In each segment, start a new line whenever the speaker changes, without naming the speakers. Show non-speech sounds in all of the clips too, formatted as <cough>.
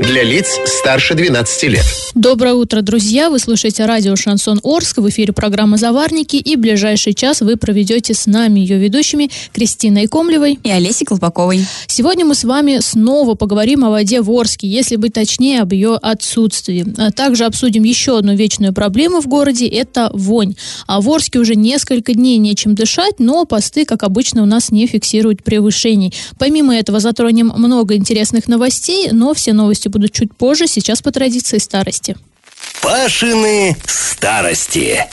Для лиц старше 12 лет.
Доброе утро, друзья! Вы слушаете радио «Шансон Орск». В эфире программа «Заварники». И ближайший час вы проведете с нами, ее ведущими, Кристиной Комлевой
и Олесей Колпаковой.
Сегодня мы с вами снова поговорим о воде в Орске, если быть точнее, об ее отсутствии. А также обсудим еще одну вечную проблему в городе – это вонь. А в Орске уже несколько дней нечем дышать, но посты, как обычно, у нас не фиксируют превышений. Помимо этого затронем много интересных новостей, но все новости будут чуть позже, сейчас по традиции старости.
Пашины старости.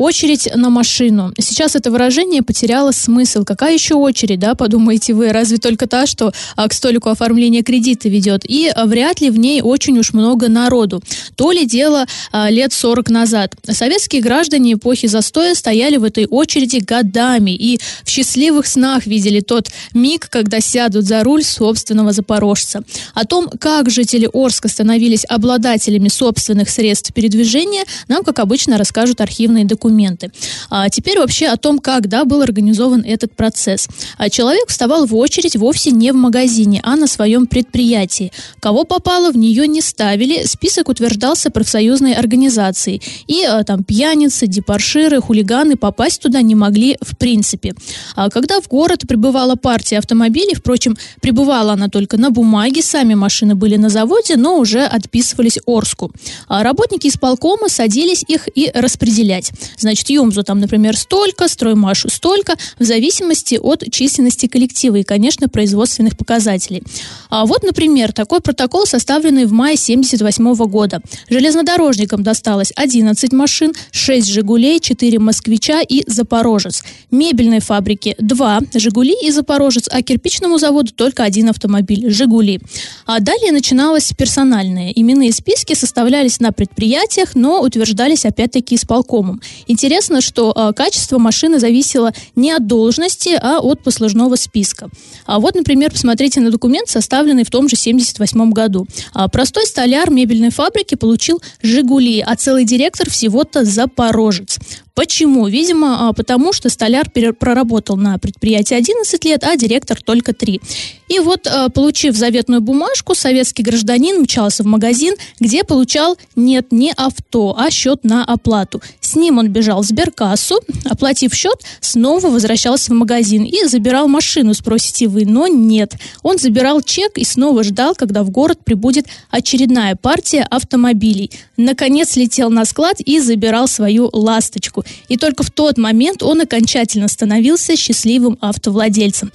Очередь на машину. Сейчас это выражение потеряло смысл. Какая еще очередь, да, подумаете вы? Разве только та, что а, к столику оформления кредита ведет? И а, вряд ли в ней очень уж много народу. То ли дело а, лет 40 назад. Советские граждане эпохи застоя стояли в этой очереди годами и в счастливых снах видели тот миг, когда сядут за руль собственного запорожца. О том, как жители Орска становились обладателями собственных средств передвижения, нам, как обычно, расскажут архивные документы документы. А теперь вообще о том, как да, был организован этот процесс. А человек вставал в очередь вовсе не в магазине, а на своем предприятии. Кого попало, в нее не ставили. Список утверждался профсоюзной организацией. И а, там пьяницы, депарширы, хулиганы попасть туда не могли в принципе. А когда в город прибывала партия автомобилей, впрочем, прибывала она только на бумаге, сами машины были на заводе, но уже отписывались Орску. А работники исполкома садились их и распределять. Значит, Юмзу там, например, столько, Строймашу столько, в зависимости от численности коллектива и, конечно, производственных показателей. А вот, например, такой протокол, составленный в мае 78 года. Железнодорожникам досталось 11 машин, 6 «Жигулей», 4 «Москвича» и «Запорожец». Мебельной фабрике 2 «Жигули» и «Запорожец», а кирпичному заводу только один автомобиль «Жигули». А далее начиналось персональное. Именные списки составлялись на предприятиях, но утверждались опять-таки исполкомом. Интересно, что э, качество машины зависело не от должности, а от послужного списка. А вот, например, посмотрите на документ, составленный в том же 78 году. А, простой столяр мебельной фабрики получил «Жигули», а целый директор всего-то «Запорожец». Почему? Видимо, а, потому что столяр проработал на предприятии 11 лет, а директор только 3. И вот, а, получив заветную бумажку, советский гражданин мчался в магазин, где получал нет, не авто, а счет на оплату. С ним он бежал в сберкассу, оплатив счет, снова возвращался в магазин и забирал машину, спросите вы, но нет. Он забирал чек и снова ждал, когда в город прибудет очередная партия автомобилей. Наконец летел на склад и забирал свою ласточку. И только в тот момент он окончательно становился счастливым автовладельцем.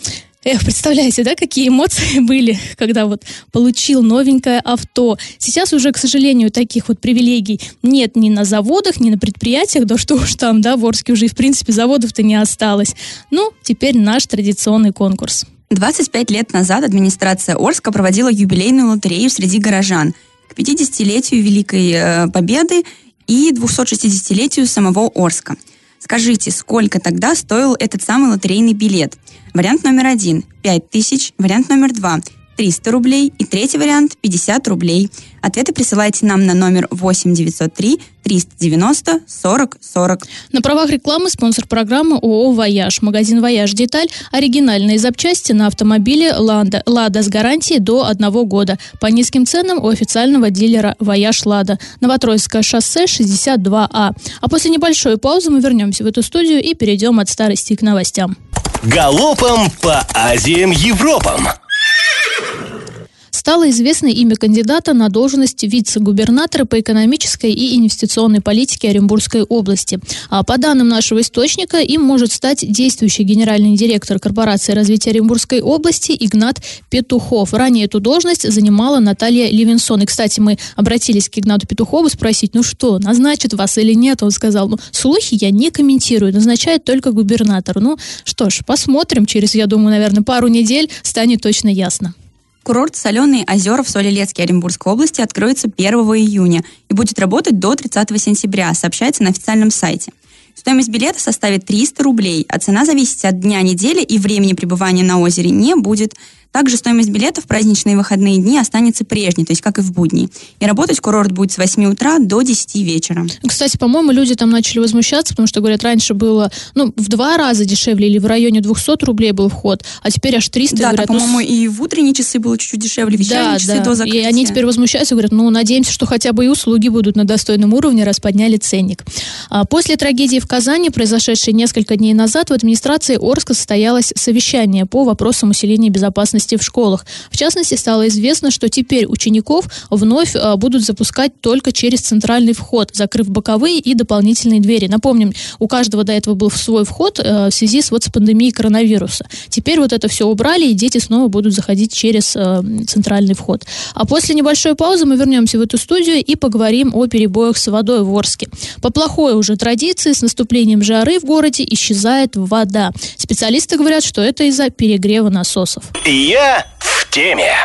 Эх, представляете, да, какие эмоции <laughs> были, когда вот получил новенькое авто. Сейчас уже, к сожалению, таких вот привилегий нет ни на заводах, ни на предприятиях, да что уж там, да, в Орске уже и в принципе заводов-то не осталось. Ну, теперь наш традиционный конкурс.
25 лет назад администрация Орска проводила юбилейную лотерею среди горожан к 50-летию Великой э, Победы и 260-летию самого Орска. Скажите, сколько тогда стоил этот самый лотерейный билет? Вариант номер один – 5 тысяч. Вариант номер два – 300 рублей. И третий вариант – 50 рублей. Ответы присылайте нам на номер 8 903 390 40 40.
На правах рекламы спонсор программы ООО «Вояж». Магазин «Вояж Деталь». Оригинальные запчасти на автомобили «Лада». «Лада» с гарантией до одного года. По низким ценам у официального дилера «Вояж Лада». Новотроицкое шоссе 62А. А после небольшой паузы мы вернемся в эту студию и перейдем от старости к новостям.
Галопом по Азиям Европам!
Стало известно имя кандидата на должность вице-губернатора по экономической и инвестиционной политике Оренбургской области. А по данным нашего источника, им может стать действующий генеральный директор корпорации развития Оренбургской области Игнат Петухов. Ранее эту должность занимала Наталья Левинсон. И, кстати, мы обратились к Игнату Петухову спросить, ну что, назначит вас или нет? Он сказал, ну, слухи я не комментирую, назначает только губернатор. Ну, что ж, посмотрим. Через, я думаю, наверное, пару недель станет точно ясно.
Курорт «Соленые озера» в Солилецке Оренбургской области откроется 1 июня и будет работать до 30 сентября, сообщается на официальном сайте. Стоимость билета составит 300 рублей, а цена зависит от дня недели и времени пребывания на озере не будет. Также стоимость билетов в праздничные выходные дни останется прежней, то есть как и в будни. И работать курорт будет с 8 утра до 10 вечера.
Кстати, по-моему, люди там начали возмущаться, потому что, говорят, раньше было, ну, в два раза дешевле или в районе 200 рублей был вход, а теперь аж 300.
Да,
говорят,
так,
ну,
по-моему, и в утренние часы было чуть-чуть дешевле, в вечерние
да,
часы
да.
до закрытия.
И они теперь возмущаются, говорят, ну, надеемся, что хотя бы и услуги будут на достойном уровне, раз подняли ценник. А после трагедии в Казани, произошедшей несколько дней назад, в администрации Орска состоялось совещание по вопросам усиления безопасности в школах. В частности, стало известно, что теперь учеников вновь а, будут запускать только через центральный вход, закрыв боковые и дополнительные двери. Напомним, у каждого до этого был свой вход э, в связи с вот с пандемией коронавируса. Теперь вот это все убрали, и дети снова будут заходить через э, центральный вход. А после небольшой паузы мы вернемся в эту студию и поговорим о перебоях с водой в Орске. По плохой уже традиции, с наступлением жары в городе исчезает вода. Специалисты говорят, что это из-за перегрева насосов.
Я в теме.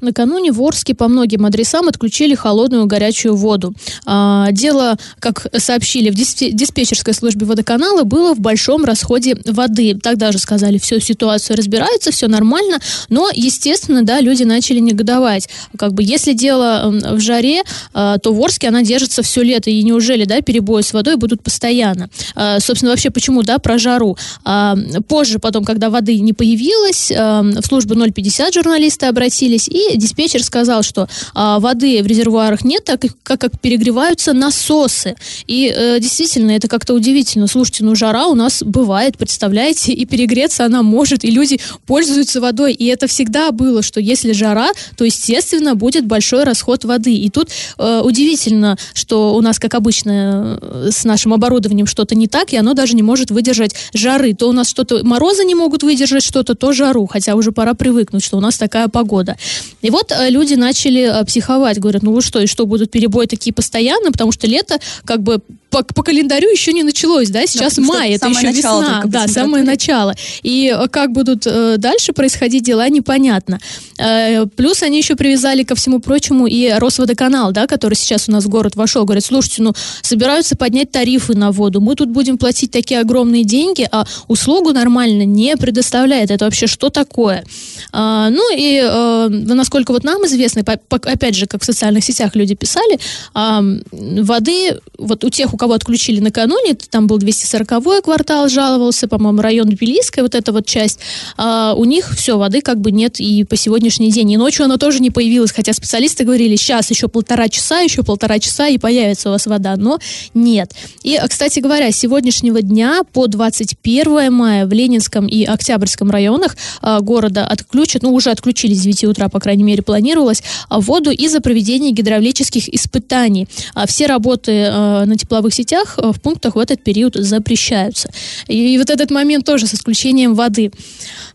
Накануне в Орске по многим адресам отключили холодную и горячую воду. А, дело, как сообщили в диспе- диспетчерской службе водоканала, было в большом расходе воды. Тогда же сказали, всю ситуацию разбираются, все нормально, но, естественно, да, люди начали негодовать. Как бы, если дело в жаре, а, то в Орске она держится все лето, и неужели, да, перебои с водой будут постоянно? А, собственно, вообще, почему, да, про жару? А, позже, потом, когда воды не появилось, а, в службу 050 журналисты обратились, и диспетчер сказал, что а, воды в резервуарах нет, так как, как перегреваются насосы. И э, действительно, это как-то удивительно. Слушайте, ну жара у нас бывает, представляете, и перегреться она может, и люди пользуются водой. И это всегда было, что если жара, то, естественно, будет большой расход воды. И тут э, удивительно, что у нас, как обычно, э, с нашим оборудованием что-то не так, и оно даже не может выдержать жары. То у нас что-то морозы не могут выдержать что-то, то жару, хотя уже пора привыкнуть, что у нас такая погода. И вот э, люди начали э, психовать, говорят, ну вы что, и что, будут перебои такие постоянно, потому что лето как бы по, по календарю еще не началось, да, сейчас
что
май, это еще весна, да, самое начало. И э, как будут э, дальше происходить дела, непонятно. Э, плюс они еще привязали ко всему прочему и Росводоканал, да, который сейчас у нас в город вошел, говорят, слушайте, ну, собираются поднять тарифы на воду, мы тут будем платить такие огромные деньги, а услугу нормально не предоставляет. Это вообще что такое? А, ну и э, насколько вот нам известно, по- по- опять же, как в социальных сетях люди писали, а, воды вот у тех, у кого отключили накануне, там был 240-й квартал, жаловался, по-моему, район Тбилисская, вот эта вот часть, а, у них все, воды как бы нет и по сегодняшний день. И ночью она тоже не появилась, хотя специалисты говорили, сейчас еще полтора часа, еще полтора часа и появится у вас вода, но нет. И, а, кстати говоря, с сегодняшнего дня по 21 мая в Ленинском и Октябрьском районах а, города отключат, ну уже отключили с 9 утра, по крайней мере, планировалось, а, воду из-за проведения гидравлических испытаний. А все работы а, на тепловых сетях а, в пунктах в этот период запрещаются. И, вот этот момент тоже с исключением воды.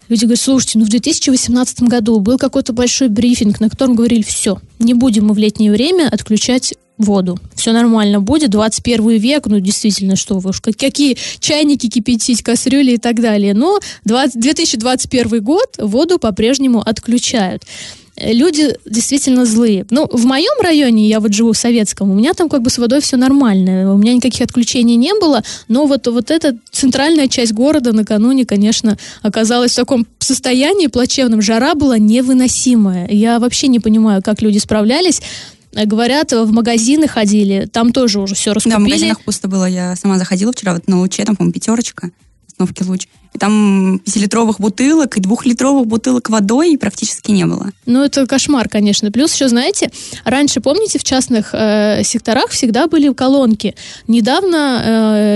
Люди говорят, слушайте, ну в 2018 году был какой-то большой брифинг, на котором говорили, все, не будем мы в летнее время отключать воду. Все нормально будет, 21 век, ну действительно, что вы уж, как- какие чайники кипятить, кастрюли и так далее. Но 20 2021 год воду по-прежнему отключают. Люди действительно злые. Ну, в моем районе, я вот живу в Советском, у меня там как бы с водой все нормально. У меня никаких отключений не было, но вот, вот эта центральная часть города накануне, конечно, оказалась в таком состоянии плачевном. Жара была невыносимая. Я вообще не понимаю, как люди справлялись. Говорят, в магазины ходили, там тоже уже все
Да,
раскупили.
в магазинах пусто было. Я сама заходила вчера вот на Луче, там, по-моему, пятерочка, остановки Луч. И там пятилитровых бутылок и двухлитровых бутылок водой практически не было.
Ну, это кошмар, конечно. Плюс еще, знаете, раньше, помните, в частных э, секторах всегда были колонки. Недавно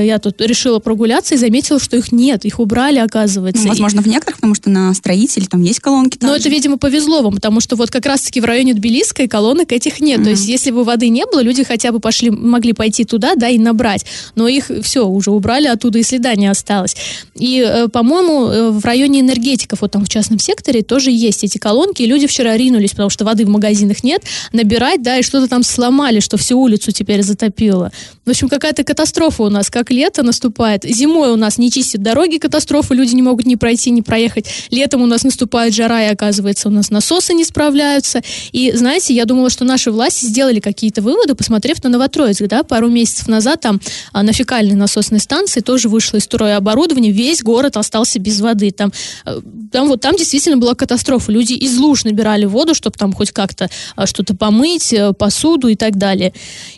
э, я тут решила прогуляться и заметила, что их нет, их убрали, оказывается.
Ну,
И-
возможно, в некоторых, потому что на строителей там есть колонки.
Но
также.
это, видимо, повезло вам, потому что вот как раз-таки в районе Тбилисской колонок этих нет. То
Мгм.
есть, если бы воды не было, люди хотя бы пошли, могли пойти туда, да, и набрать. Но их все уже убрали оттуда, и следа не осталось. И, э, по-моему, э, в районе энергетиков, вот там в частном секторе, тоже есть эти колонки, и люди вчера ринулись, потому что воды в магазинах нет, набирать, да, и что-то там сломали, что всю улицу теперь затопило. В общем, какая-то катастрофа у нас, как лето наступает. Зимой у нас не чистят дороги, катастрофа, люди не могут ни пройти, ни проехать. Летом у нас наступает жара, и оказывается, у нас насосы не справляются. И, знаете, я думала, что наши власти сделали какие-то выводы, посмотрев на Новотроицк, да, пару месяцев назад там а, на фекальной насосной станции тоже вышло из строя оборудование, весь город остался без воды. Там, э, там, вот, там действительно была катастрофа. Люди из луж набирали воду, чтобы там хоть как-то а, что-то помыть, э, посуду и так далее.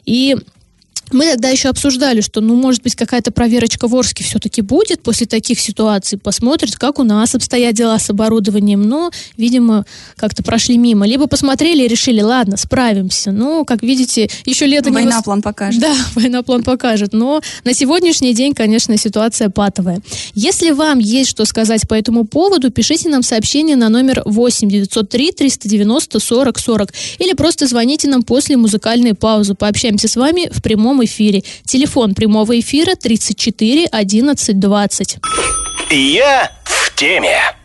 И мы тогда еще обсуждали, что, ну, может быть, какая-то проверочка в Орске все-таки будет после таких ситуаций, посмотрят, как у нас обстоят дела с оборудованием, но, видимо, как-то прошли мимо. Либо посмотрели и решили, ладно, справимся. Но, как видите, еще лето
война
не...
Война план покажет.
Да, <laughs> война план покажет. Но на сегодняшний день, конечно, ситуация патовая. Если вам есть что сказать по этому поводу, пишите нам сообщение на номер 8 903 390 40 40 или просто звоните нам после музыкальной паузы. Пообщаемся с вами в прямом прямом эфире. Телефон прямого эфира 34 11 20.
Я в теме.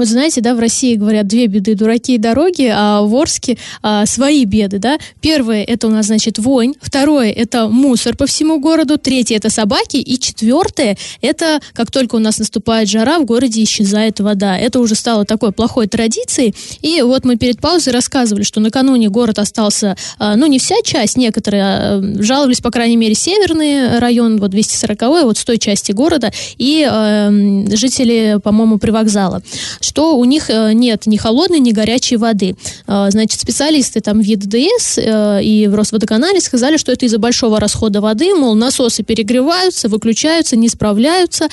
Вот знаете, да, в России говорят две беды, дураки и дороги, а в Орске а, свои беды, да. Первое, это у нас, значит, вонь. Второе, это мусор по всему городу. Третье, это собаки. И четвертое, это как только у нас наступает жара, в городе исчезает вода. Это уже стало такой плохой традицией. И вот мы перед паузой рассказывали, что накануне город остался, а, ну, не вся часть, некоторые а, жаловались, по крайней мере, северный район, вот 240 вот с той части города, и э, жители, по-моему, привокзала что у них э, нет ни холодной, ни горячей воды. Э, значит, специалисты там в ЕДДС э, и в Росводоканале сказали, что это из-за большого расхода воды, мол, насосы перегреваются, выключаются, не справляются.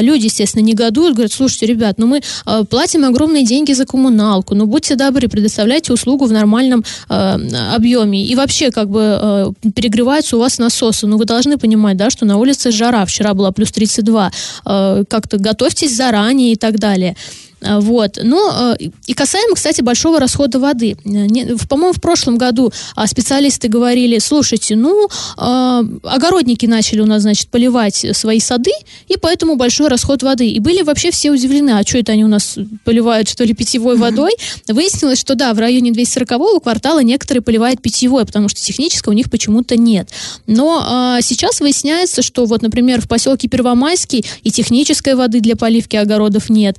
Люди, естественно, негодуют, говорят, слушайте, ребят, ну мы платим огромные деньги за коммуналку, ну будьте добры, предоставляйте услугу в нормальном объеме. И вообще, как бы, перегреваются у вас насосы. Ну вы должны понимать, да, что на улице жара, вчера была плюс 32. Как-то готовьтесь заранее и так далее. А, вот. Но э, и касаемо, кстати, большого расхода воды. Э, по-моему, в прошлом году а, специалисты говорили, слушайте, ну, а, огородники начали у нас, значит, поливать свои сады, и поэтому большой расход воды. И были вообще все удивлены, а что это они у нас поливают, что ли, питьевой водой? Выяснилось, что да, в районе 240-го квартала некоторые поливают питьевой, потому что технического у них почему-то нет. Но сейчас выясняется, что вот, например, в поселке Первомайский и технической воды для поливки огородов нет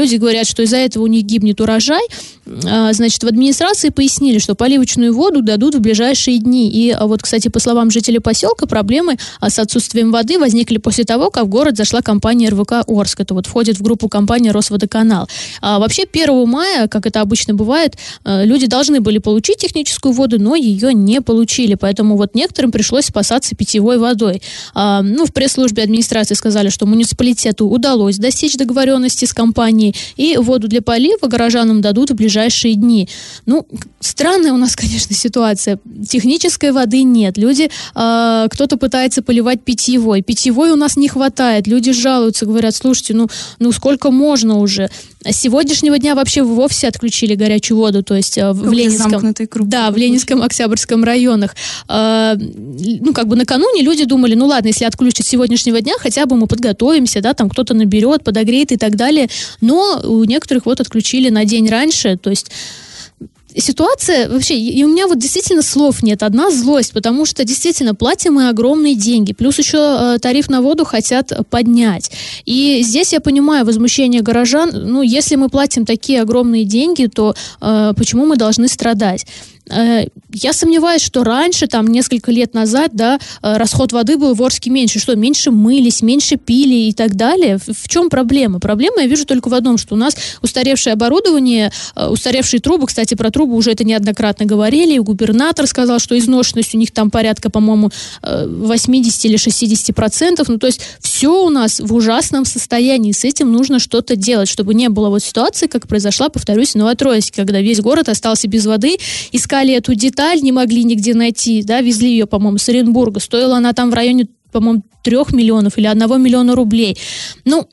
люди говорят, что из-за этого у них гибнет урожай. А, значит, в администрации пояснили, что поливочную воду дадут в ближайшие дни. И а, вот, кстати, по словам жителей поселка, проблемы а, с отсутствием воды возникли после того, как в город зашла компания РВК Орск. Это вот входит в группу компании Росводоканал. А вообще 1 мая, как это обычно бывает, люди должны были получить техническую воду, но ее не получили. Поэтому вот некоторым пришлось спасаться питьевой водой. А, ну, в пресс-службе администрации сказали, что муниципалитету удалось достичь договоренности с компанией, и воду для полива горожанам дадут в ближайшие дни. Ну, странная у нас, <laughs> конечно, ситуация. Технической воды нет. Люди, э, кто-то пытается поливать питьевой. Питьевой у нас не хватает. Люди жалуются, говорят, слушайте, ну, ну сколько можно уже? С сегодняшнего дня вообще вовсе отключили горячую воду, то есть э, в Ленинском,
круг.
да, в Ленинском, Октябрьском районах. Э, ну, как бы накануне люди думали, ну ладно, если отключат с сегодняшнего дня, хотя бы мы подготовимся, да, там кто-то наберет, подогреет и так далее. Но у некоторых вот отключили на день раньше, то есть ситуация вообще, и у меня вот действительно слов нет. Одна злость, потому что действительно платим мы огромные деньги. Плюс еще э, тариф на воду хотят поднять. И здесь я понимаю возмущение горожан. Ну, если мы платим такие огромные деньги, то э, почему мы должны страдать? Э, я сомневаюсь, что раньше, там, несколько лет назад, да, э, расход воды был в Орске меньше. Что, меньше мылись, меньше пили и так далее? В, чем проблема? Проблема я вижу только в одном, что у нас устаревшее оборудование, э, устаревшие трубы, кстати, про трубы уже это неоднократно говорили, и губернатор сказал, что изношенность у них там порядка, по-моему, 80 или 60 процентов. Ну, то есть все у нас в ужасном состоянии. С этим нужно что-то делать, чтобы не было вот ситуации, как произошла, повторюсь, в Новотроицке, когда весь город остался без воды, искали искали эту деталь, не могли нигде найти, да, везли ее, по-моему, с Оренбурга. Стоила она там в районе, по-моему, трех миллионов или одного миллиона рублей. Ну,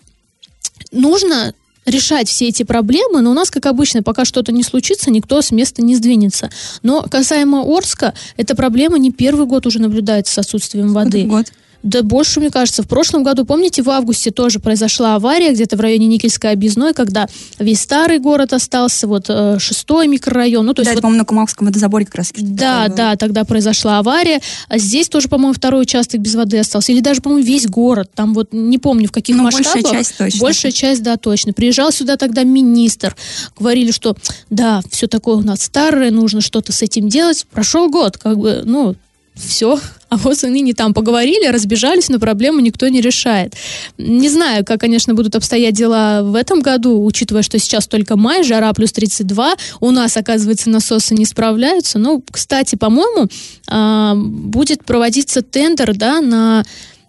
нужно решать все эти проблемы, но у нас, как обычно, пока что-то не случится, никто с места не сдвинется. Но касаемо Орска, эта проблема не первый год уже наблюдается с отсутствием воды.
Год.
Да больше, мне кажется. В прошлом году, помните, в августе тоже произошла авария где-то в районе Никельской объездной, когда весь старый город остался, вот э, шестой микрорайон. Ну, то
да,
есть
это,
вот
по-моему, на Кумовском водозаборе как раз.
да, да, тогда произошла авария. А здесь тоже, по-моему, второй участок без воды остался. Или даже, по-моему, весь город. Там вот не помню, в каких
Ну,
масштабах.
большая часть точно.
Большая часть, да, точно. Приезжал сюда тогда министр. Говорили, что да, все такое у нас старое, нужно что-то с этим делать. Прошел год, как бы, ну, все. А вот и ныне там поговорили, разбежались, но проблему никто не решает. Не знаю, как, конечно, будут обстоять дела в этом году, учитывая, что сейчас только май, жара плюс 32. У нас, оказывается, насосы не справляются. Ну, кстати, по-моему, а, будет проводиться тендер, да, на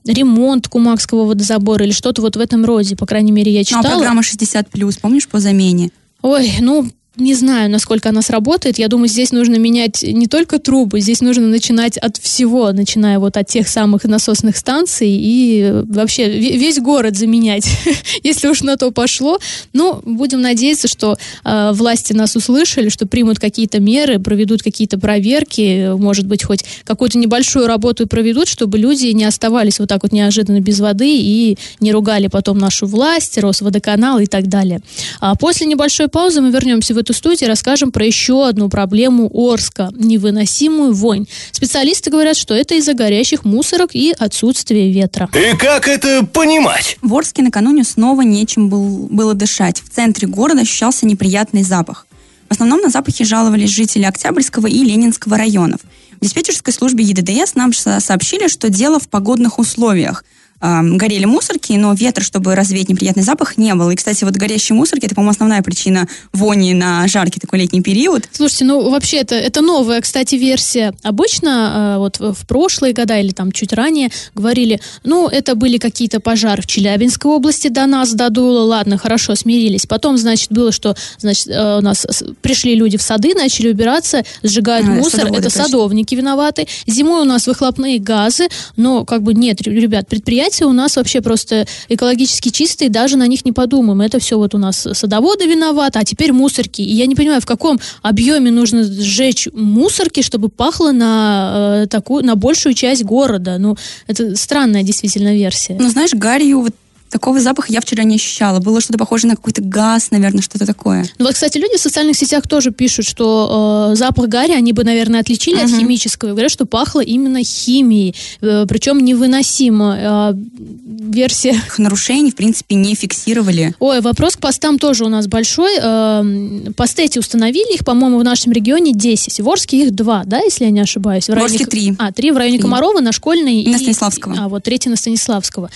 ремонт Кумакского водозабора или что-то вот в этом роде. По крайней мере, я
Ну, а
читала.
программа 60+, помнишь, по замене?
Ой, ну, не знаю, насколько она сработает. Я думаю, здесь нужно менять не только трубы, здесь нужно начинать от всего, начиная вот от тех самых насосных станций и э, вообще ве- весь город заменять, <laughs> если уж на то пошло. Ну, будем надеяться, что э, власти нас услышали, что примут какие-то меры, проведут какие-то проверки, может быть, хоть какую-то небольшую работу проведут, чтобы люди не оставались вот так вот неожиданно без воды и не ругали потом нашу власть, Росводоканал и так далее. А после небольшой паузы мы вернемся в эту студию и расскажем про еще одну проблему Орска – невыносимую вонь. Специалисты говорят, что это из-за горящих мусорок и отсутствия ветра.
И как это понимать?
В Орске накануне снова нечем был- было дышать. В центре города ощущался неприятный запах. В основном на запахи жаловались жители Октябрьского и Ленинского районов. В диспетчерской службе ЕДДС нам со- сообщили, что дело в погодных условиях. Эм, горели мусорки, но ветра, чтобы развеять неприятный запах, не было. И, кстати, вот горящие мусорки, это, по-моему, основная причина вони на жаркий такой летний период.
Слушайте, ну вообще это, это новая, кстати, версия. Обычно э, вот в прошлые года или там чуть ранее говорили, ну это были какие-то пожары в Челябинской области, до нас додуло, ладно, хорошо, смирились. Потом, значит, было, что значит, э, у нас пришли люди в сады, начали убираться, сжигают
А,
мусор, это
точно.
садовники виноваты. Зимой у нас выхлопные газы, но как бы нет, ребят, предприятия у нас вообще просто экологически чистые, даже на них не подумаем. Это все вот у нас садоводы виноваты, а теперь мусорки. И я не понимаю, в каком объеме нужно сжечь мусорки, чтобы пахло на э, такую, на большую часть города. Ну, это странная действительно версия.
Но знаешь, гарью вот такого запаха я вчера не ощущала. Было что-то похоже на какой-то газ, наверное, что-то такое.
Ну вот, кстати, люди в социальных сетях тоже пишут, что э, запах гари они бы, наверное, отличили от
Мгм.
химического. И говорят, что пахло именно химией, э, причем невыносимо. Э, версия
Их нарушений, в принципе, не фиксировали.
Ой, вопрос к постам тоже у нас большой. Эм, Посты эти установили, их, по-моему, в нашем регионе 10. В Орске их два, да, если я не ошибаюсь? В
В Орске
К-
три.
А, три в районе
Три.
Комарова, на Школьной
И на Станиславского.
А, вот третий на Станиславского.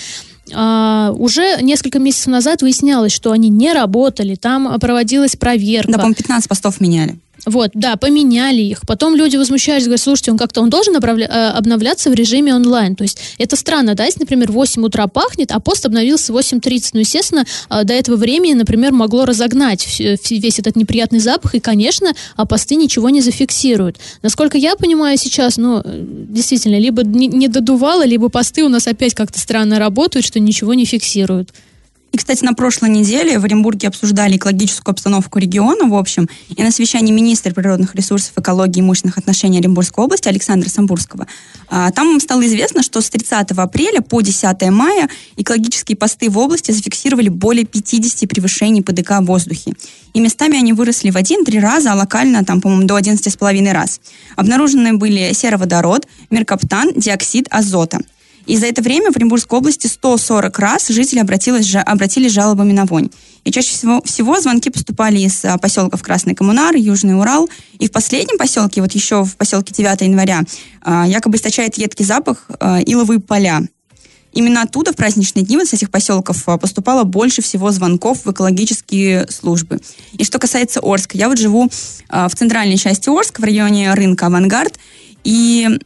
А, уже несколько месяцев назад выяснялось, что они не работали, там проводилась проверка.
Да, по-моему, 15 постов меняли.
Вот, да, поменяли их. Потом люди возмущались, говорят, слушайте, он как-то, он должен э, обновляться в режиме онлайн. То есть это странно, да, если, например, в 8 утра пахнет, а пост обновился в 8.30. Ну, естественно, э, до этого времени, например, могло разогнать весь этот неприятный запах, и, конечно, а посты ничего не зафиксируют. Насколько я понимаю сейчас, ну, э, действительно, либо не додувало, либо посты у нас опять как-то странно работают, что ничего не фиксируют.
И, кстати, на прошлой неделе в Оренбурге обсуждали экологическую обстановку региона, в общем, и на совещании министра природных ресурсов, экологии и имущественных отношений Оренбургской области Александра Самбурского, а, там стало известно, что с 30 апреля по 10 мая экологические посты в области зафиксировали более 50 превышений ПДК в воздухе. И местами они выросли в один-три раза, а локально, там, по-моему, до 11,5 раз. Обнаружены были сероводород, меркаптан, диоксид азота. И за это время в Оренбургской области 140 раз жители обратились, обратились жалобами на вонь. И чаще всего, всего звонки поступали из а, поселков Красный Коммунар, Южный Урал. И в последнем поселке, вот еще в поселке 9 января, а, якобы источает едкий запах а, иловые поля. Именно оттуда в праздничные дни вот с этих поселков поступало больше всего звонков в экологические службы. И что касается Орска, я вот живу в центральной части Орска, в районе рынка «Авангард», и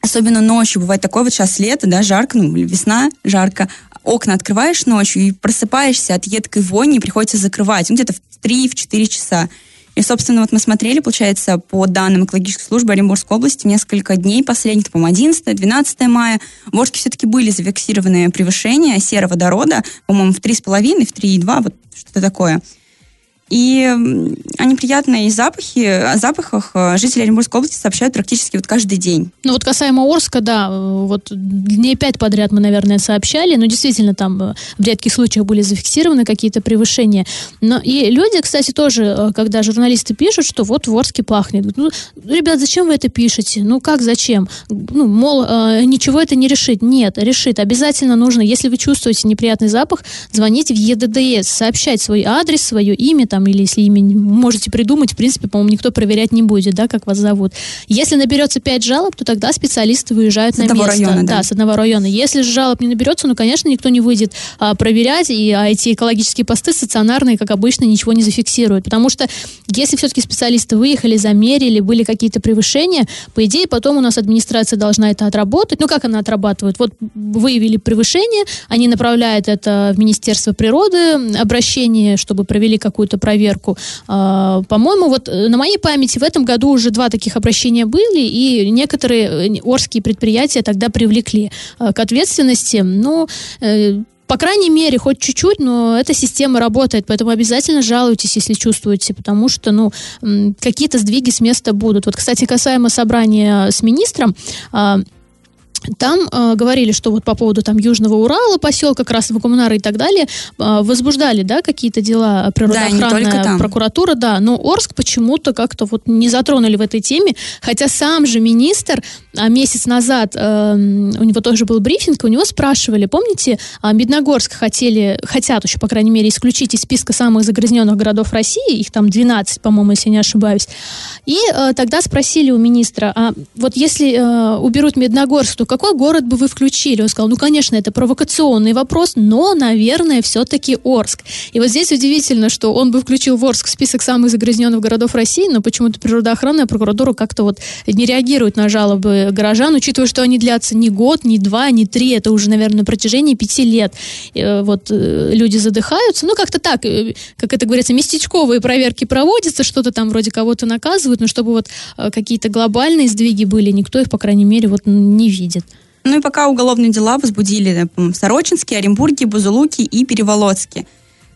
особенно ночью бывает такое, вот сейчас лето, да, жарко, ну, весна, жарко, окна открываешь ночью и просыпаешься от едкой вони, приходится закрывать, ну, где-то в 3-4 часа. И, собственно, вот мы смотрели, получается, по данным экологической службы Оренбургской области, несколько дней последних, по-моему, 11-12 мая, в Орске все-таки были зафиксированы превышения сероводорода, по-моему, в 3,5, в 3,2, вот что-то такое. И о неприятные запахи, о запахах э, жители Оренбургской области сообщают практически вот каждый день.
Ну вот касаемо Орска, да, вот дней пять подряд мы, наверное, сообщали, но действительно там э, в редких случаях были зафиксированы какие-то превышения. Но и люди, кстати, тоже, э, когда журналисты пишут, что вот в Орске пахнет. Ну, ребят, зачем вы это пишете? Ну как, зачем? Ну, мол, ничего это не решит. Нет, решит. Обязательно нужно, если вы чувствуете неприятный запах, звонить в ЕДДС, сообщать свой адрес, свое имя, там, или если имя можете придумать, в принципе, по-моему, никто проверять не будет, да, как вас зовут. Если наберется 5 жалоб, то тогда специалисты выезжают с на место.
Района,
да. да, с одного района. Если же жалоб не наберется, ну, конечно, никто не выйдет а, проверять, и а эти экологические посты стационарные, как обычно, ничего не зафиксируют. Потому что если все-таки специалисты выехали, замерили, были какие-то превышения, по идее, потом у нас администрация должна это отработать. Ну, как она отрабатывает? Вот выявили превышение, они направляют это в Министерство природы, обращение, чтобы провели какую-то проверку. А, по-моему, вот э, на моей памяти в этом году уже два таких обращения были, и некоторые э, орские предприятия тогда привлекли э, к ответственности. Ну, по крайней мере, хоть чуть-чуть, но эта система работает, поэтому обязательно жалуйтесь, если чувствуете, потому что, ну, какие-то сдвиги с места будут. Вот, кстати, касаемо собрания с министром, а, там э, говорили, что вот по поводу там Южного Урала, поселка Красного Коммунара и так далее, э, возбуждали, да, какие-то дела природоохранная да, прокуратура, да, но Орск почему-то как-то вот не затронули в этой теме, хотя сам же министр а месяц назад э, у него тоже был брифинг, у него спрашивали, помните, э, Медногорск хотели, хотят еще, по крайней мере, исключить из списка самых загрязненных городов России, их там 12, по-моему, если не ошибаюсь, и э, тогда спросили у министра, а вот если э, уберут Медногорск, то какой город бы вы включили? Он сказал, ну, конечно, это провокационный вопрос, но, наверное, все-таки Орск. И вот здесь удивительно, что он бы включил в Орск в список самых загрязненных городов России, но почему-то природоохранная прокуратура как-то вот не реагирует на жалобы горожан, учитывая, что они длятся не год, не два, не три, это уже, наверное, на протяжении пяти лет. Э, вот э, люди задыхаются, ну, как-то так, э, как это говорится, местечковые проверки проводятся, что-то там вроде кого-то наказывают, но чтобы вот какие-то глобальные сдвиги были, никто их, по крайней мере, вот не видит.
Ну и пока уголовные дела возбудили в Сорочинске, Оренбурге, Бузулуке и Переволодске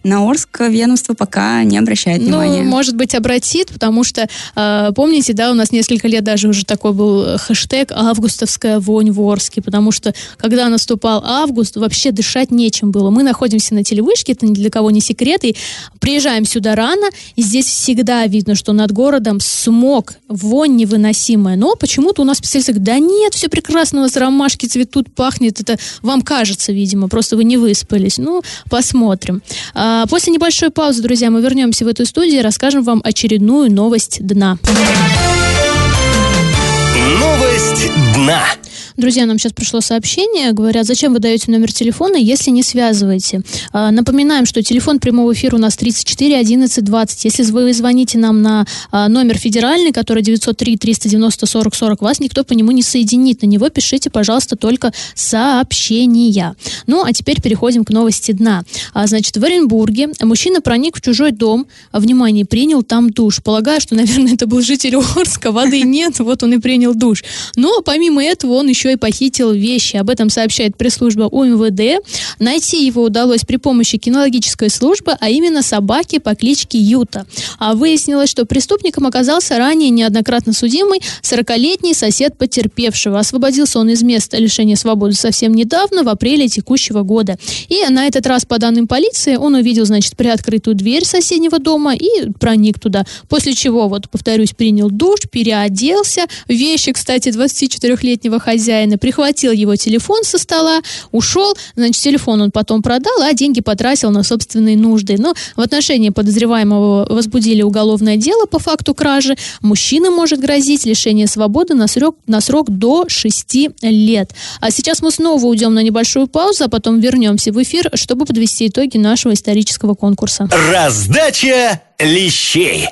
на Орск ведомство пока не обращает ну, внимания.
Может быть, обратит, потому что, э, помните, да, у нас несколько лет даже уже такой был хэштег «Августовская вонь в Орске», потому что, когда наступал август, вообще дышать нечем было. Мы находимся на телевышке, это ни для кого не секрет, и приезжаем сюда рано, и здесь всегда видно, что над городом смог, вонь невыносимая. Но почему-то у нас специалисты говорят, да нет, все прекрасно, у нас ромашки цветут, пахнет, это вам кажется, видимо, просто вы не выспались. Ну, посмотрим. А, а, после небольшой паузы, друзья, мы вернемся в эту студию и расскажем вам очередную новость дна.
Новость дна.
Друзья, нам сейчас пришло сообщение, говорят, зачем вы даете номер телефона, если не связываете. А, напоминаем, что телефон прямого эфира у нас 34 11 20. Если вы звоните нам на а, номер федеральный, который 903 390 40 40, вас никто по нему не соединит. На него пишите, пожалуйста, только сообщения. Ну, а теперь переходим к новости дна. А, значит, в Оренбурге мужчина проник в чужой дом, внимание, принял там душ. Полагаю, что, <laughs> наверное, это был житель Орска, воды нет, вот он и принял душ. Но помимо этого он еще еще и похитил вещи. Об этом сообщает пресс-служба УМВД. Найти его удалось при помощи кинологической службы, а именно собаки по кличке Юта. А выяснилось, что преступником оказался ранее неоднократно судимый 40-летний сосед потерпевшего. Освободился он из места лишения свободы совсем недавно, в апреле текущего года. И на этот раз, по данным полиции, он увидел, значит, приоткрытую дверь соседнего дома и проник туда. После чего, вот, повторюсь, принял душ, переоделся. Вещи, кстати, 24-летнего хозяина хозяина, прихватил его телефон со стола, ушел, значит, телефон он потом продал, а деньги потратил на собственные нужды. Но в отношении подозреваемого возбудили уголовное дело по факту кражи. Мужчина может грозить лишение свободы на срок, на срок до 6 лет. А сейчас мы снова уйдем на небольшую паузу, а потом вернемся в эфир, чтобы подвести итоги нашего исторического конкурса.
Раздача лещей.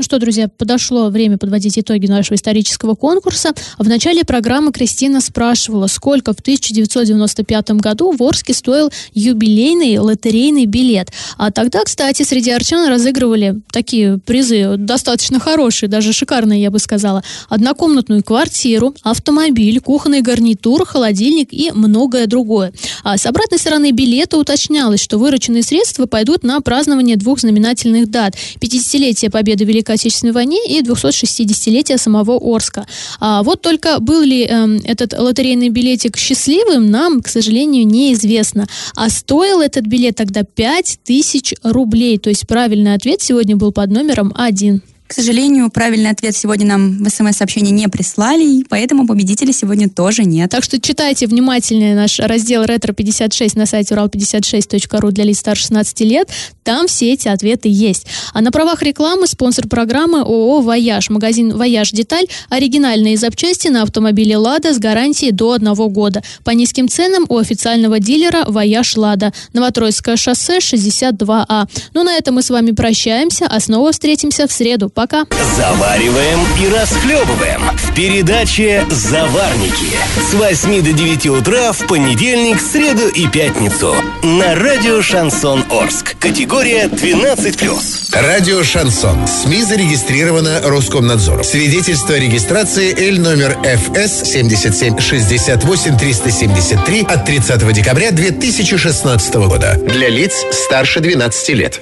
Ну что, друзья, подошло время подводить итоги нашего исторического конкурса. В начале программы Кристина спрашивала, сколько в 1995 году в Орске стоил юбилейный лотерейный билет. А тогда, кстати, среди арчан разыгрывали такие призы, достаточно хорошие, даже шикарные, я бы сказала. Однокомнатную квартиру, автомобиль, кухонный гарнитур, холодильник и многое другое. А с обратной стороны билета уточнялось, что вырученные средства пойдут на празднование двух знаменательных дат. 50-летие победы Великой Великой Отечественной войне и 260-летия самого Орска. А вот только был ли э, этот лотерейный билетик счастливым, нам, к сожалению, неизвестно. А стоил этот билет тогда 5000 рублей. То есть правильный ответ сегодня был под номером 1.
К сожалению, правильный ответ сегодня нам в смс-сообщении не прислали, поэтому победителя сегодня тоже нет.
Так что читайте внимательно наш раздел «Ретро-56» на сайте урал56.ру для лиц старше 16 лет. Там все эти ответы есть. А на правах рекламы спонсор программы ООО «Вояж». Магазин «Вояж Деталь» – оригинальные запчасти на автомобиле «Лада» с гарантией до одного года. По низким ценам у официального дилера «Вояж Лада». Новотроицкое шоссе 62А. Ну, на этом мы с вами прощаемся, а снова встретимся в среду. Пока.
Завариваем и расхлебываем в передаче «Заварники» с 8 до 9 утра в понедельник, среду и пятницу на радио «Шансон Орск». Категория 12+.
Радио «Шансон». СМИ зарегистрировано Роскомнадзором. Свидетельство о регистрации Л номер ФС 7768 373 от 30 декабря 2016 года. Для лиц старше 12 лет.